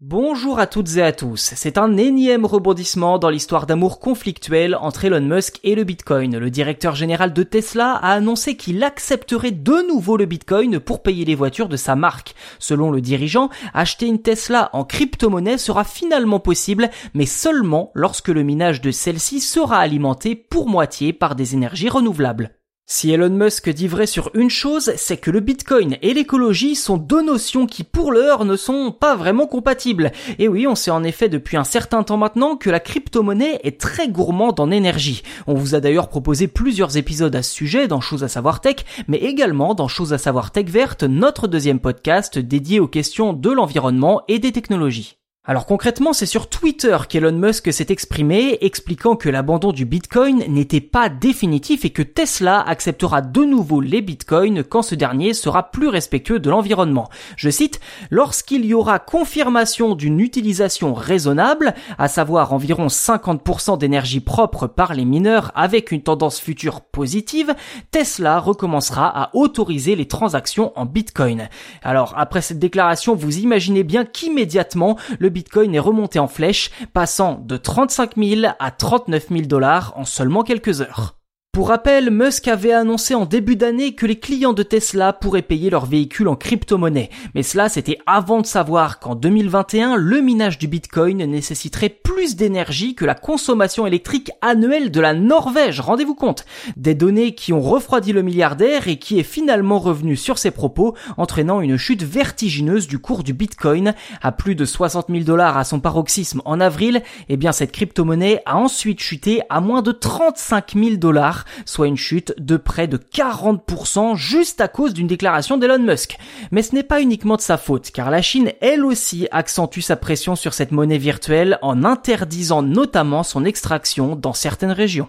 Bonjour à toutes et à tous. C'est un énième rebondissement dans l'histoire d'amour conflictuel entre Elon Musk et le Bitcoin. Le directeur général de Tesla a annoncé qu'il accepterait de nouveau le Bitcoin pour payer les voitures de sa marque. Selon le dirigeant, acheter une Tesla en crypto-monnaie sera finalement possible, mais seulement lorsque le minage de celle-ci sera alimenté pour moitié par des énergies renouvelables. Si Elon Musk dit vrai sur une chose, c'est que le Bitcoin et l'écologie sont deux notions qui pour l'heure ne sont pas vraiment compatibles. Et oui, on sait en effet depuis un certain temps maintenant que la crypto-monnaie est très gourmande en énergie. On vous a d'ailleurs proposé plusieurs épisodes à ce sujet dans Choses à savoir tech, mais également dans Choses à savoir tech verte, notre deuxième podcast dédié aux questions de l'environnement et des technologies. Alors concrètement, c'est sur Twitter qu'Elon Musk s'est exprimé, expliquant que l'abandon du Bitcoin n'était pas définitif et que Tesla acceptera de nouveau les Bitcoins quand ce dernier sera plus respectueux de l'environnement. Je cite, lorsqu'il y aura confirmation d'une utilisation raisonnable, à savoir environ 50% d'énergie propre par les mineurs avec une tendance future positive, Tesla recommencera à autoriser les transactions en Bitcoin. Alors après cette déclaration, vous imaginez bien qu'immédiatement le Bitcoin est remonté en flèche, passant de 35 000 à 39 000 dollars en seulement quelques heures. Pour rappel, Musk avait annoncé en début d'année que les clients de Tesla pourraient payer leurs véhicules en crypto-monnaie. Mais cela, c'était avant de savoir qu'en 2021, le minage du Bitcoin nécessiterait plus d'énergie que la consommation électrique annuelle de la Norvège. Rendez-vous compte. Des données qui ont refroidi le milliardaire et qui est finalement revenu sur ses propos, entraînant une chute vertigineuse du cours du Bitcoin à plus de 60 000 dollars à son paroxysme en avril. Eh bien, cette crypto-monnaie a ensuite chuté à moins de 35 000 dollars soit une chute de près de 40% juste à cause d'une déclaration d'Elon Musk. Mais ce n'est pas uniquement de sa faute, car la Chine elle aussi accentue sa pression sur cette monnaie virtuelle en interdisant notamment son extraction dans certaines régions.